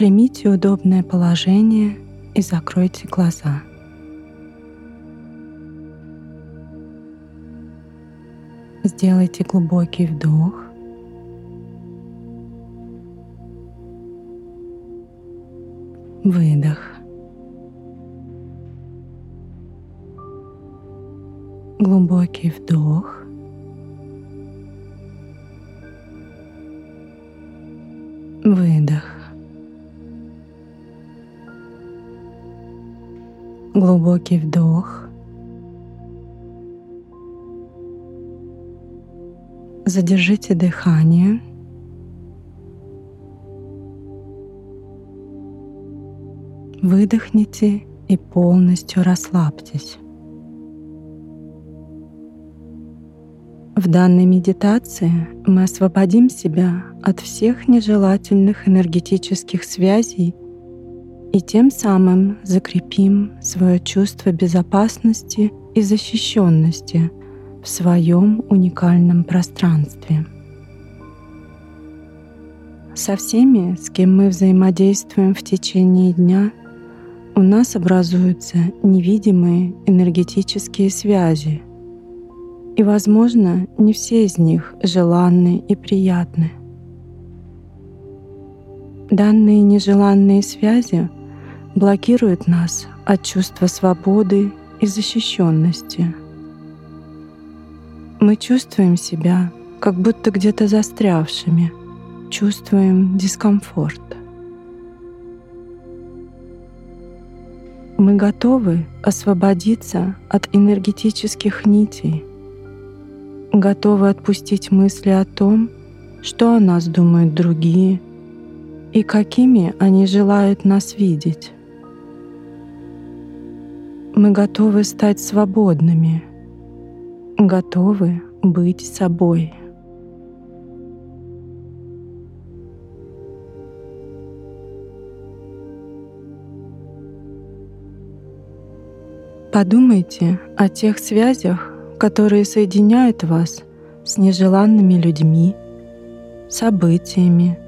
Примите удобное положение и закройте глаза. Сделайте глубокий вдох. Выдох. Глубокий вдох. Глубокий вдох. Задержите дыхание. Выдохните и полностью расслабьтесь. В данной медитации мы освободим себя от всех нежелательных энергетических связей и тем самым закрепим свое чувство безопасности и защищенности в своем уникальном пространстве. Со всеми, с кем мы взаимодействуем в течение дня, у нас образуются невидимые энергетические связи – и, возможно, не все из них желанны и приятны. Данные нежеланные связи блокируют нас от чувства свободы и защищенности. Мы чувствуем себя как будто где-то застрявшими, чувствуем дискомфорт. Мы готовы освободиться от энергетических нитей, готовы отпустить мысли о том, что о нас думают другие и какими они желают нас видеть. Мы готовы стать свободными, готовы быть собой. Подумайте о тех связях, которые соединяют вас с нежеланными людьми, событиями,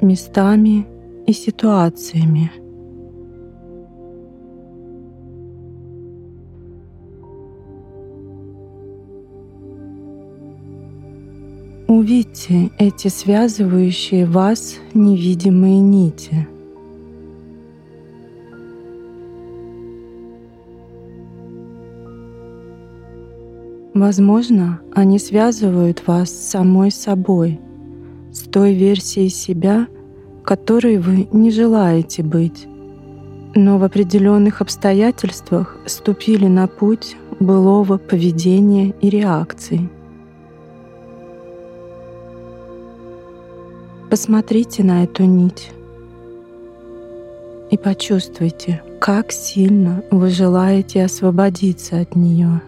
местами и ситуациями. Увидьте эти связывающие вас невидимые нити — Возможно, они связывают вас с самой собой, с той версией себя, которой вы не желаете быть, но в определенных обстоятельствах ступили на путь былого поведения и реакций. Посмотрите на эту нить и почувствуйте, как сильно вы желаете освободиться от нее.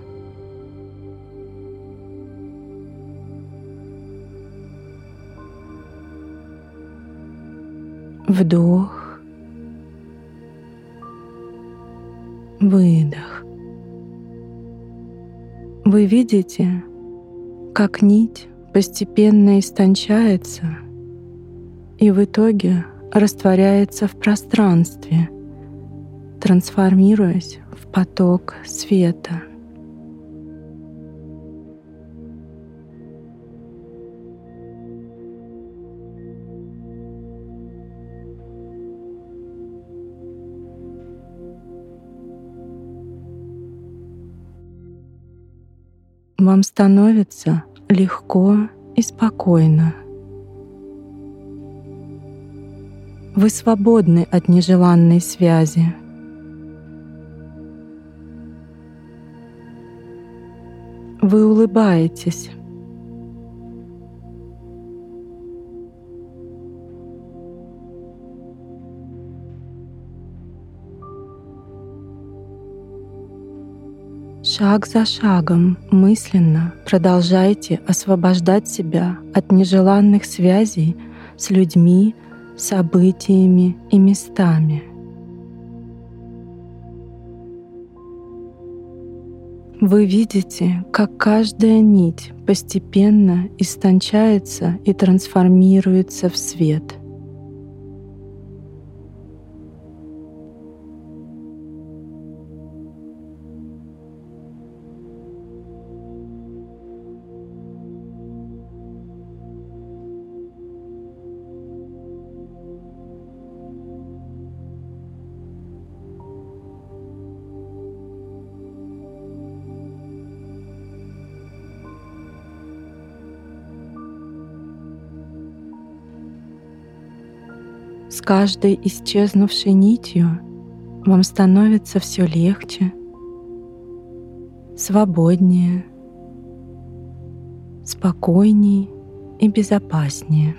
Вдох. Выдох. Вы видите, как нить постепенно истончается и в итоге растворяется в пространстве, трансформируясь в поток света. вам становится легко и спокойно. Вы свободны от нежеланной связи. Вы улыбаетесь. Шаг за шагом мысленно продолжайте освобождать себя от нежеланных связей с людьми, событиями и местами. Вы видите, как каждая нить постепенно истончается и трансформируется в свет — С каждой исчезнувшей нитью вам становится все легче, свободнее, спокойней и безопаснее.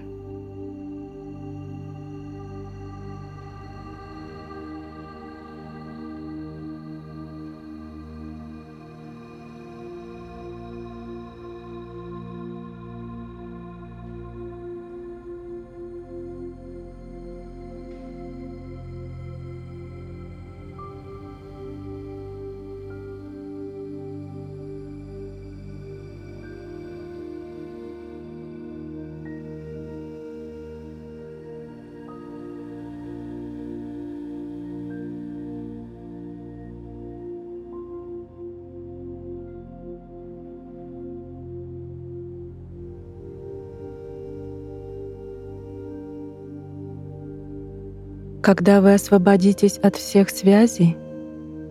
Когда вы освободитесь от всех связей,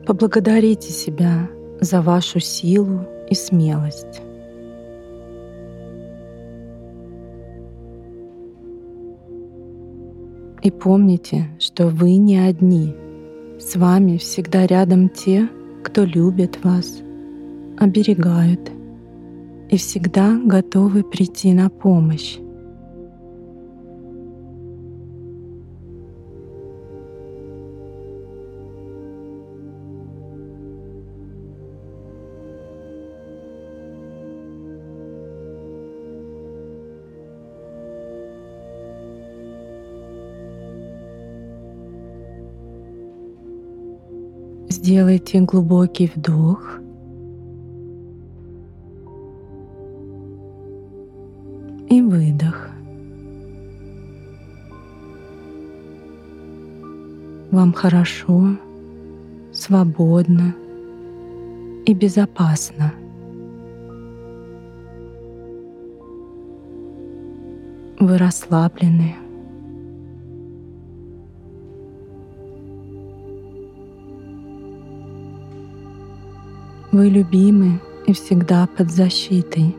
поблагодарите себя за вашу силу и смелость. И помните, что вы не одни. С вами всегда рядом те, кто любит вас, оберегают и всегда готовы прийти на помощь. Сделайте глубокий вдох. И выдох. Вам хорошо, свободно и безопасно. Вы расслаблены. Вы любимы и всегда под защитой.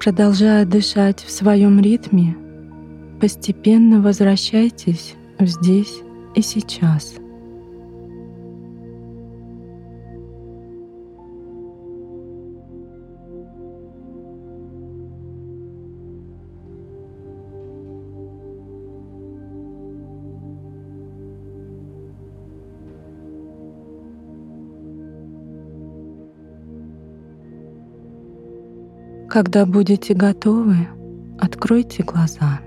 Продолжая дышать в своем ритме, постепенно возвращайтесь здесь и сейчас. Когда будете готовы, откройте глаза.